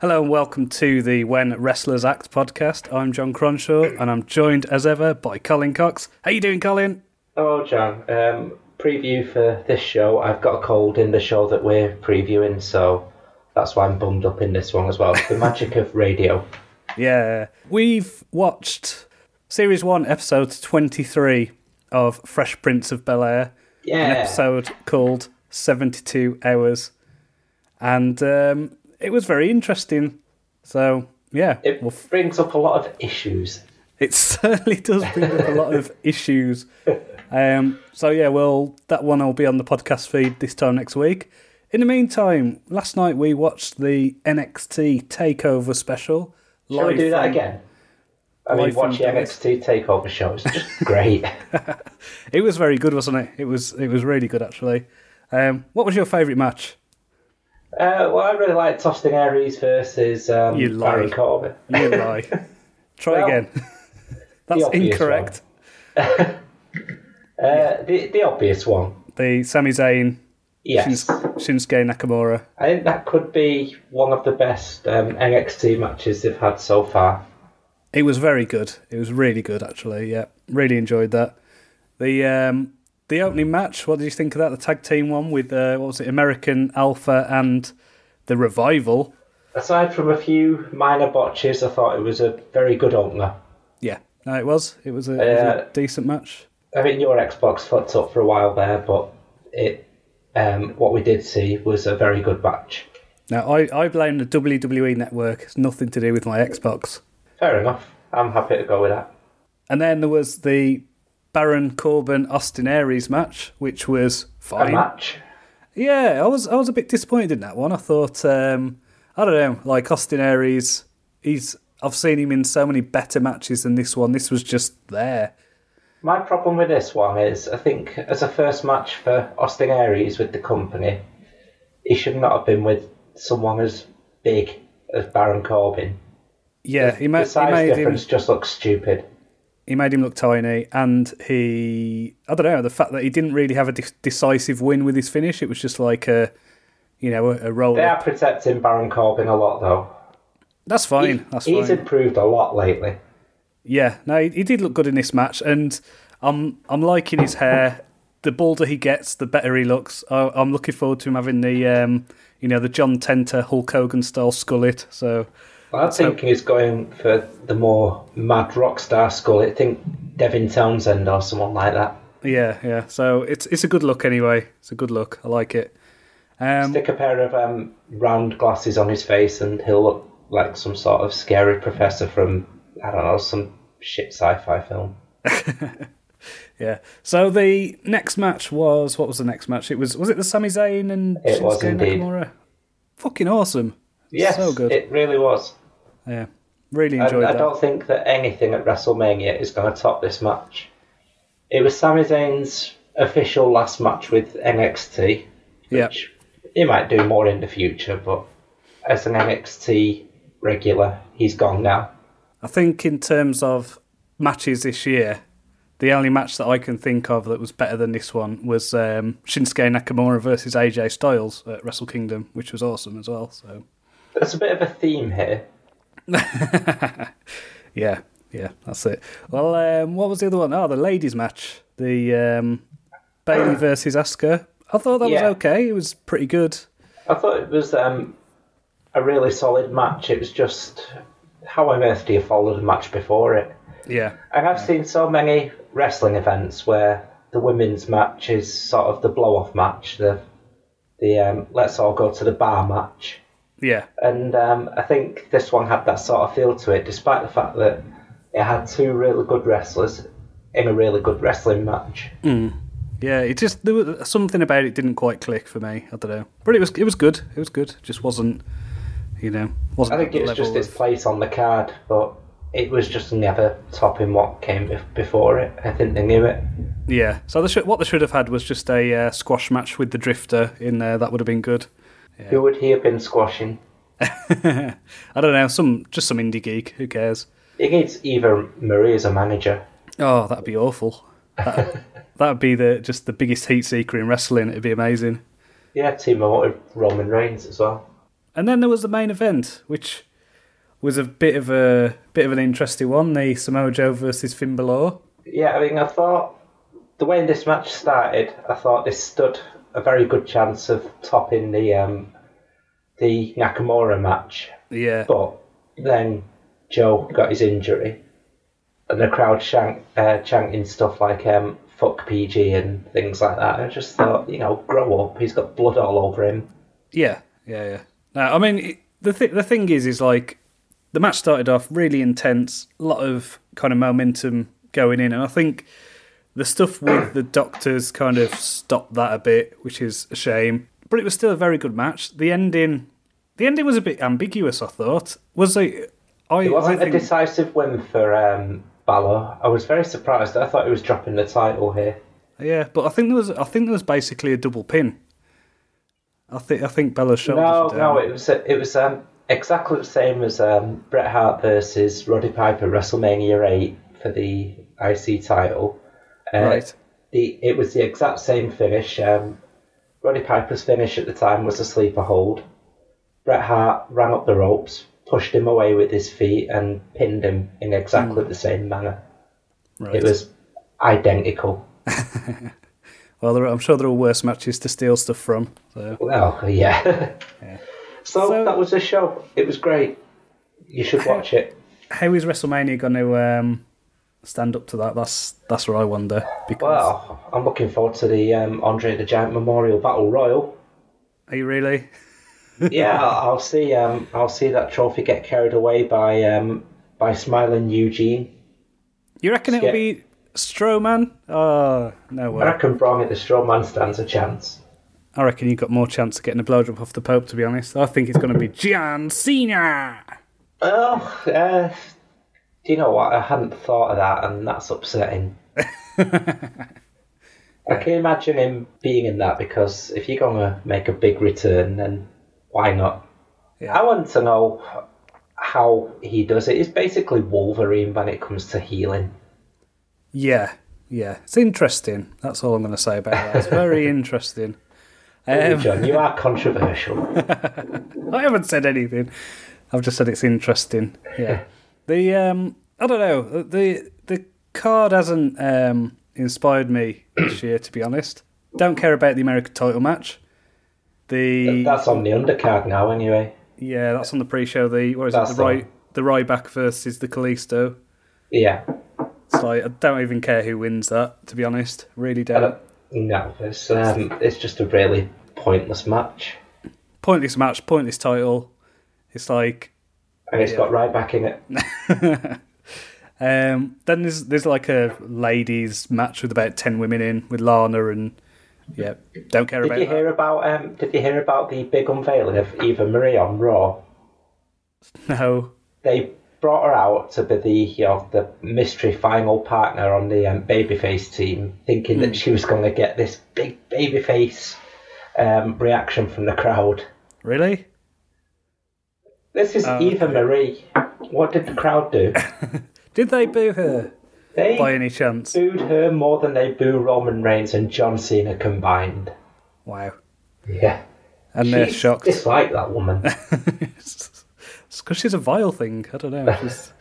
Hello and welcome to the When Wrestlers Act podcast. I'm John Cronshaw and I'm joined as ever by Colin Cox. How you doing, Colin? Hello, John. Um, preview for this show. I've got a cold in the show that we're previewing, so that's why I'm bummed up in this one as well. The magic of radio. Yeah. We've watched Series 1, Episode 23 of Fresh Prince of Bel Air. Yeah. An episode called 72 Hours. And um, it was very interesting. So, yeah. It well, brings up a lot of issues. It certainly does bring up a lot of issues. Um, so yeah, well, that one will be on the podcast feed this time next week. In the meantime, last night we watched the NXT Takeover special. Shall we do that from- again? I mean, from watching NXT Takeover show is just great. It was very good, wasn't it? It was. It was really good, actually. Um, what was your favourite match? Uh, well, I really like Austin Aries versus um, You lie. Baron Corbin. You lie. Try Well, again. That's incorrect. Uh, the, the obvious one. The Sami Zayn, Yes. Shins- Shinsuke Nakamura. I think that could be one of the best um, NXT matches they've had so far. It was very good. It was really good, actually. Yeah, really enjoyed that. The um, the opening match. What did you think of that? The tag team one with uh, what was it? American Alpha and the Revival. Aside from a few minor botches, I thought it was a very good opener. Yeah, no, it was. It was a, it was a Uh, decent match. I mean, your Xbox fucked up for a while there, but it um, what we did see was a very good match. Now, I, I blame the WWE network. It's nothing to do with my Xbox. Fair enough. I'm happy to go with that. And then there was the Baron Corbin Austin Aries match, which was fine. A match. Yeah, I was I was a bit disappointed in that one. I thought um, I don't know, like Austin Aries, he's I've seen him in so many better matches than this one. This was just there. My problem with this one is, I think, as a first match for Austin Aries with the company, he should not have been with someone as big as Baron Corbin. Yeah, he, ma- the he size made him difference just looks stupid. He made him look tiny, and he I don't know the fact that he didn't really have a de- decisive win with his finish. It was just like a you know a, a roll They up. are protecting Baron Corbin a lot, though. That's fine. That's He's fine. improved a lot lately. Yeah, no, he, he did look good in this match, and I'm I'm liking his hair. The bolder he gets, the better he looks. I, I'm looking forward to him having the um, you know, the John Tenta Hulk Hogan style skullet. So I'm thinking he's going for the more mad rock star skull. I think Devin Townsend or someone like that. yeah, yeah. So it's it's a good look anyway. It's a good look. I like it. Um, Stick a pair of um, round glasses on his face, and he'll look like some sort of scary professor from I don't know some shit sci-fi film. yeah. So the next match was what was the next match? It was was it the Sami Zayn and It was Shinsuke. Nakamura? Fucking awesome. Yes, so good. it really was. Yeah, really enjoyed I that. don't think that anything at WrestleMania is going to top this match. It was Sami Zayn's official last match with NXT, Yeah. which he might do more in the future, but as an NXT regular, he's gone now. I think in terms of matches this year, the only match that I can think of that was better than this one was um, Shinsuke Nakamura versus AJ Styles at Wrestle Kingdom, which was awesome as well. So There's a bit of a theme here. yeah, yeah, that's it. Well, um, what was the other one? Oh, the ladies' match, the um, Bayley versus Asuka. I thought that Yeah. was okay. It was pretty good. I thought it was um, a really solid match. It was just how on earth do you follow the match before it? Yeah, And I've seen so many wrestling events where the women's match is sort of the blow off match, the the um, let's all go to the bar match. Yeah, And um, I think this one had that sort of feel to it, despite the fact that it had two really good wrestlers in a really good wrestling match. yeah. It just there was something about it didn't quite click for me. I don't know, but it was it was good. It was good. Just wasn't, you know, wasn't. I think it was just level its place on the card, but it was just never topping what came before it. I think they knew it. Yeah. So they should, what they should have had was just a uh, squash match with the Drifter in there. That would have been good. Who would he have been squashing? I don't know. Some just some indie geek. Who cares? He needs Eva Marie as a manager. Oh, that'd be awful. That, that'd be the just the biggest heat seeker in wrestling. It'd be amazing. Yeah, team up with Roman Reigns as well. and then there was the main event, which was a bit of a bit of an interesting one: the Samoa Joe versus Finn Balor. Yeah, I mean, I thought the way this match started, I thought this stood a very good chance of topping the um, the Nakamura match. Yeah, But then Joe got his injury, and the crowd chant, uh, chanting stuff like um, "fuck PG" and things like that. I just thought, you know, grow up. He's got blood all over him. yeah, yeah, yeah. No, I mean it- the th- the thing is, is like the match started off really intense, a lot of kind of momentum going in, and I think the stuff with the doctors kind of stopped that a bit, which is a shame. But it was still a very good match. The ending, the ending was a bit ambiguous. I thought was it. I, It wasn't I think, a decisive win for um, Balor. I was very surprised. I thought he was dropping the title here. Yeah, but I think there was I think there was basically a double pin. I think I think Balor's shoulders No, no, it was it was um, exactly the same as um, Bret Hart versus Roddy Piper WrestleMania eight for the IC title. Uh, Right. The it was the exact same finish. Um, Roddy Piper's finish at the time was a sleeper hold. Bret Hart ran up the ropes, pushed him away with his feet, and pinned him in exactly the same manner. right. It was identical. well, there, are- I'm sure there are worse matches to steal stuff from. So Well, yeah. So, So- that was the show. It was great. You should watch it. how is WrestleMania going to um, stand up to that? That's that's what I wonder. Because Well, I'm looking forward to the um, Andre the Giant Memorial Battle Royal. are you really? Yeah, I'll see. Um, I'll see that trophy get carried away by um, by smiling Eugene. You reckon it'll be Strowman? Oh no way. I reckon Braun at the Strowman stands a chance. I reckon you've got more chance of getting a blowjob off the Pope. To be honest, I think it's going to be John Cena. Oh, uh, do you know what? I hadn't thought of that, and that's upsetting. I can imagine him being in that because if you're gonna make a big return, then why not? Yeah. I want to know how he does it. He's basically Wolverine when it comes to healing. Yeah, yeah, it's interesting. That's all I'm going to say about that. It's very interesting. Um, John, you are controversial. I haven't said anything. I've just said it's interesting. Yeah. The um, I don't know. The the card hasn't um, inspired me this year, to be honest. Don't care about the American title match. The That's on the undercard now, anyway. yeah, that's on the pre-show. The what is That's it? the right the Ryback versus the Kalisto. Yeah. It's like I don't even care who wins that. To be honest, really don't. don't- No, it's um, it's just a really pointless match, Pointless match, pointless title. It's like and it's got Ryback in it. Um, then there's there's like a ladies match with about ten women in with Lana and yeah, don't care Did about you that. hear about um? Did you hear about the big unveiling of Eva Marie on Raw? No, They brought her out to be the you know the mystery final partner on the um, babyface team, thinking that she was going to get this big babyface um, reaction from the crowd. really? This is Oh, Eva Marie. What did the crowd do? Did they boo her They by any chance? booed her more than they boo Roman Reigns and John Cena combined. Wow, Yeah. and they're shocked. Dislike that woman. It's because she's a vile thing. I don't know. She's,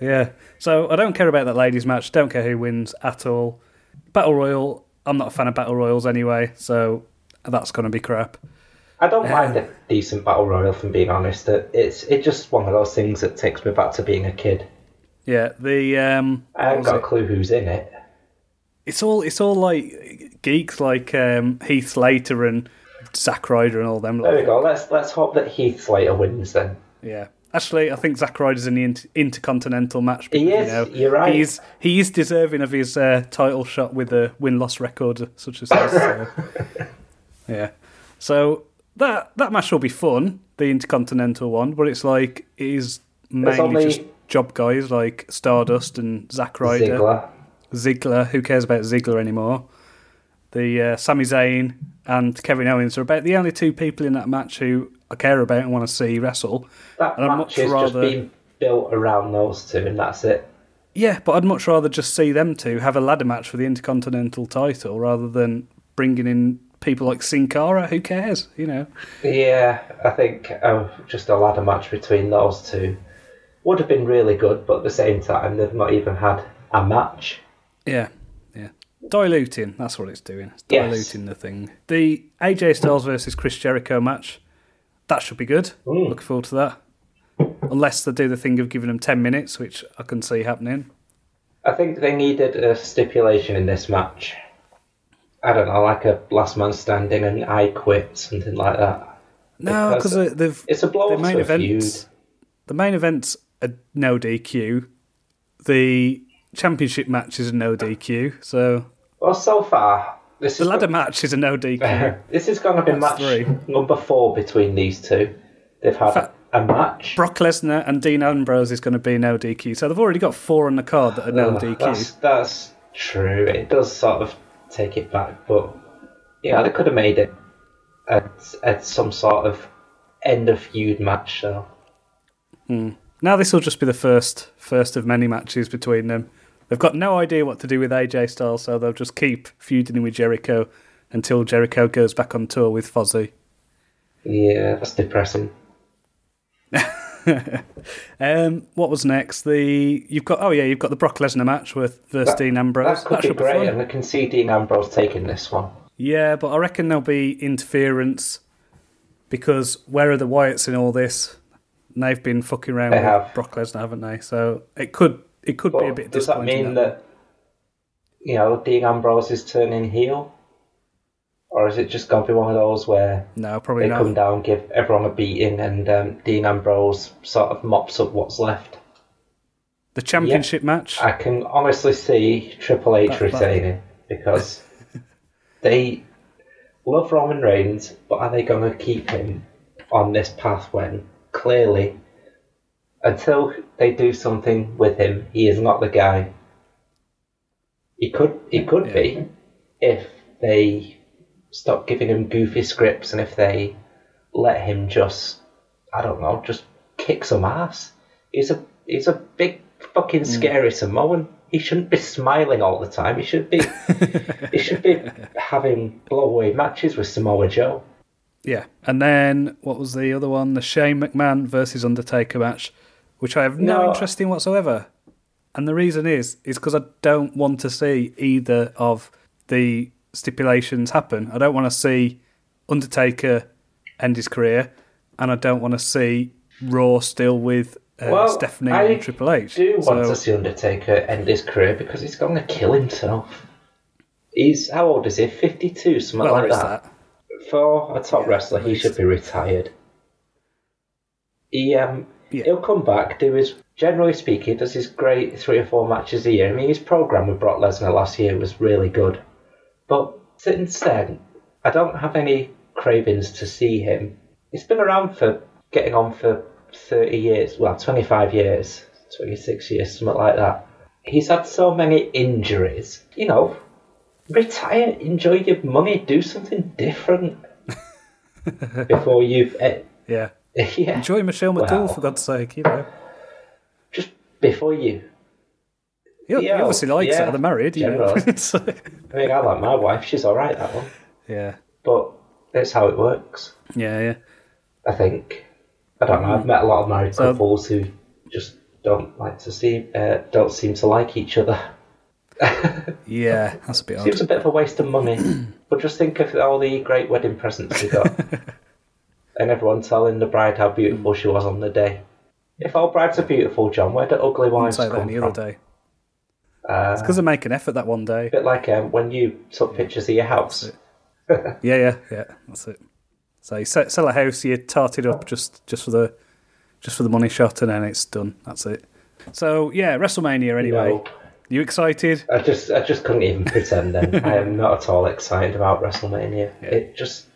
yeah. So I don't care about that ladies match. Don't care who wins at all. Battle Royal. I'm not a fan of battle royals anyway, so that's going to be crap. I don't mind a decent battle royal, from being honest. It's it's just one of those things that takes me back to being a kid. Yeah, the um, I haven't got a clue who's in it. it's all it's all like geeks like um, Heath Slater and Zack Ryder and all them. There we Like, go. Let's let's hope that Heath Slater wins then. yeah, actually, I think Zack Ryder's in the inter- intercontinental match. He is, You know, you're right. He's he is deserving of his uh, title shot with a win loss record such as this. So. yeah, so that that match will be fun, the intercontinental one, but it's like it is mainly only- just job guys like Stardust and Zack Ryder. Ziggler. Ziggler. Who cares about Ziggler anymore? The uh, Sami Zayn and Kevin Owens are about the only two people in that match who I care about and want to see wrestle. That And match is rather- just being built around those two, and that's it. Yeah, but I'd much rather just see them two have a ladder match for the Intercontinental title rather than bringing in people like Sin Cara. Who cares? You know. Yeah, I think uh, just a ladder match between those two would have been really good, but at the same time, they've not even had a match. Yeah, yeah. Diluting. That's what it's doing. It's Yes. diluting the thing. The AJ Styles versus Chris Jericho match. That should be good. Mm. Looking forward to that. Unless they do the thing of giving them ten minutes, which I can see happening. I think they needed a stipulation in this match. I don't know, like a last man standing and I quit, something like that. No, Because they've It's a blow the main to a event. feud. The main event's a no DQ. The championship match is a no DQ. So Well, so far, this the ladder match is a no DQ. this is going to be That's match three. number four between these two. They've had a match. Brock Lesnar and Dean Ambrose is going to be no DQ. So they've already got four on the card that are no DQ. That's, that's true. It does sort of take it back, but yeah, they could have made it at, at some sort of end of feud match. So hmm. Now this will just be the first first of many matches between them. They've got no idea what to do with AJ Styles, so they'll just keep feuding with Jericho until Jericho goes back on tour with Fozzy. yeah, that's depressing. Um, what was next? The you've got oh yeah, you've got the Brock Lesnar match with versus That- Dean Ambrose. That could be should great, fun. and I can see Dean Ambrose taking this one. Yeah, but I reckon there'll be interference because where are the Wyatts in all this? And they've been fucking around They with have. Brock Lesnar, haven't they? So it could it could But be a bit does that mean that you know Dean Ambrose is turning heel, or is it just going to be one of those where no, probably they not. come down, give everyone a beating, and um, Dean Ambrose sort of mops up what's left? The championship match. I can honestly see Triple H That- that- retaining because they love Roman Reigns, but are they going to keep him on this path when clearly, until they do something with him, he is not the guy. He could, he could Yeah. be, if they stop giving him goofy scripts and if they let him just, I don't know, just kick some ass. He's a, he's a big fucking mm. scary Samoan. He shouldn't be smiling all the time. He should be, he should be having blowaway matches with Samoa Joe. Yeah, and then what was the other one? The Shane McMahon versus Undertaker match, which I have no, No. interest in whatsoever. And the reason is is because I don't want to see either of the stipulations happen. I don't want to see Undertaker end his career, and I don't want to see Raw still with uh, Well, Stephanie I and Triple H. do want to see Undertaker end his career because he's going to kill himself. He's how old is he? Fifty-two, something well, like that. that. For a top Yeah, wrestler, he should be retired. He um Yeah. he'll come back, do his generally speaking, does his great three or four matches a year. I mean his programme with Brock Lesnar last year was really good. But since then, I don't have any cravings to see him. He's been around for getting on for thirty years, well, twenty five years, twenty six years, something like that. He's had so many injuries. You know, retire, enjoy your money, do something different before you've. Uh, Yeah, yeah, enjoy Michelle McDougall Wow. for God's sake. You know, just before you. He, he obviously likes yeah. They're married. You know? So- I mean, I like my wife; she's all right that one. yeah, But that's how it works. yeah, yeah. I think. I don't know. I've met a lot of married So- couples who just don't like to see, uh, don't seem to like each other. Yeah, that's a bit odd. Seems a bit of a waste of money. but just think of all the great wedding presents you got, and everyone telling the bride how beautiful she was on the day. If all brides are beautiful, John, where do ugly wives come from? other day. Uh, Because I make an effort that one day. a bit like um, when you took pictures of your house. Yeah, yeah, yeah. That's it. So you se- sell a house, you tart it up just just for the just for the money shot, and then it's done. That's it. So yeah, WrestleMania. Anyway, No, you excited? I just, I just couldn't even pretend. Then I am not at all excited about WrestleMania. It just,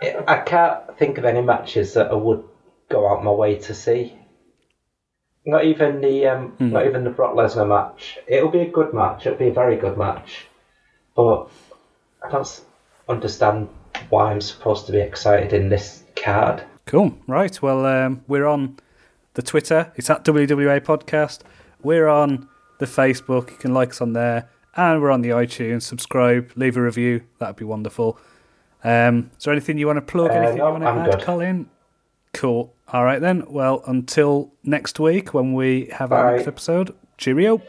it, I can't think of any matches that I would go out my way to see. Not even the, um, not even the Brock Lesnar match. It'll be a good match. It'll be a very good match, but I don't understand why I'm supposed to be excited in this card. Cool. Right. Well, um, we're on the Twitter. It's at WWA Podcast. We're on the Facebook. You can like us on there, and we're on the iTunes. Subscribe, leave a review. That'd be wonderful. Um, is there anything you want to plug? Uh, anything no, you want to I'm add, good. Colin? Cool. All right then. Well, until next week when we have our Bye. next episode. Cheerio.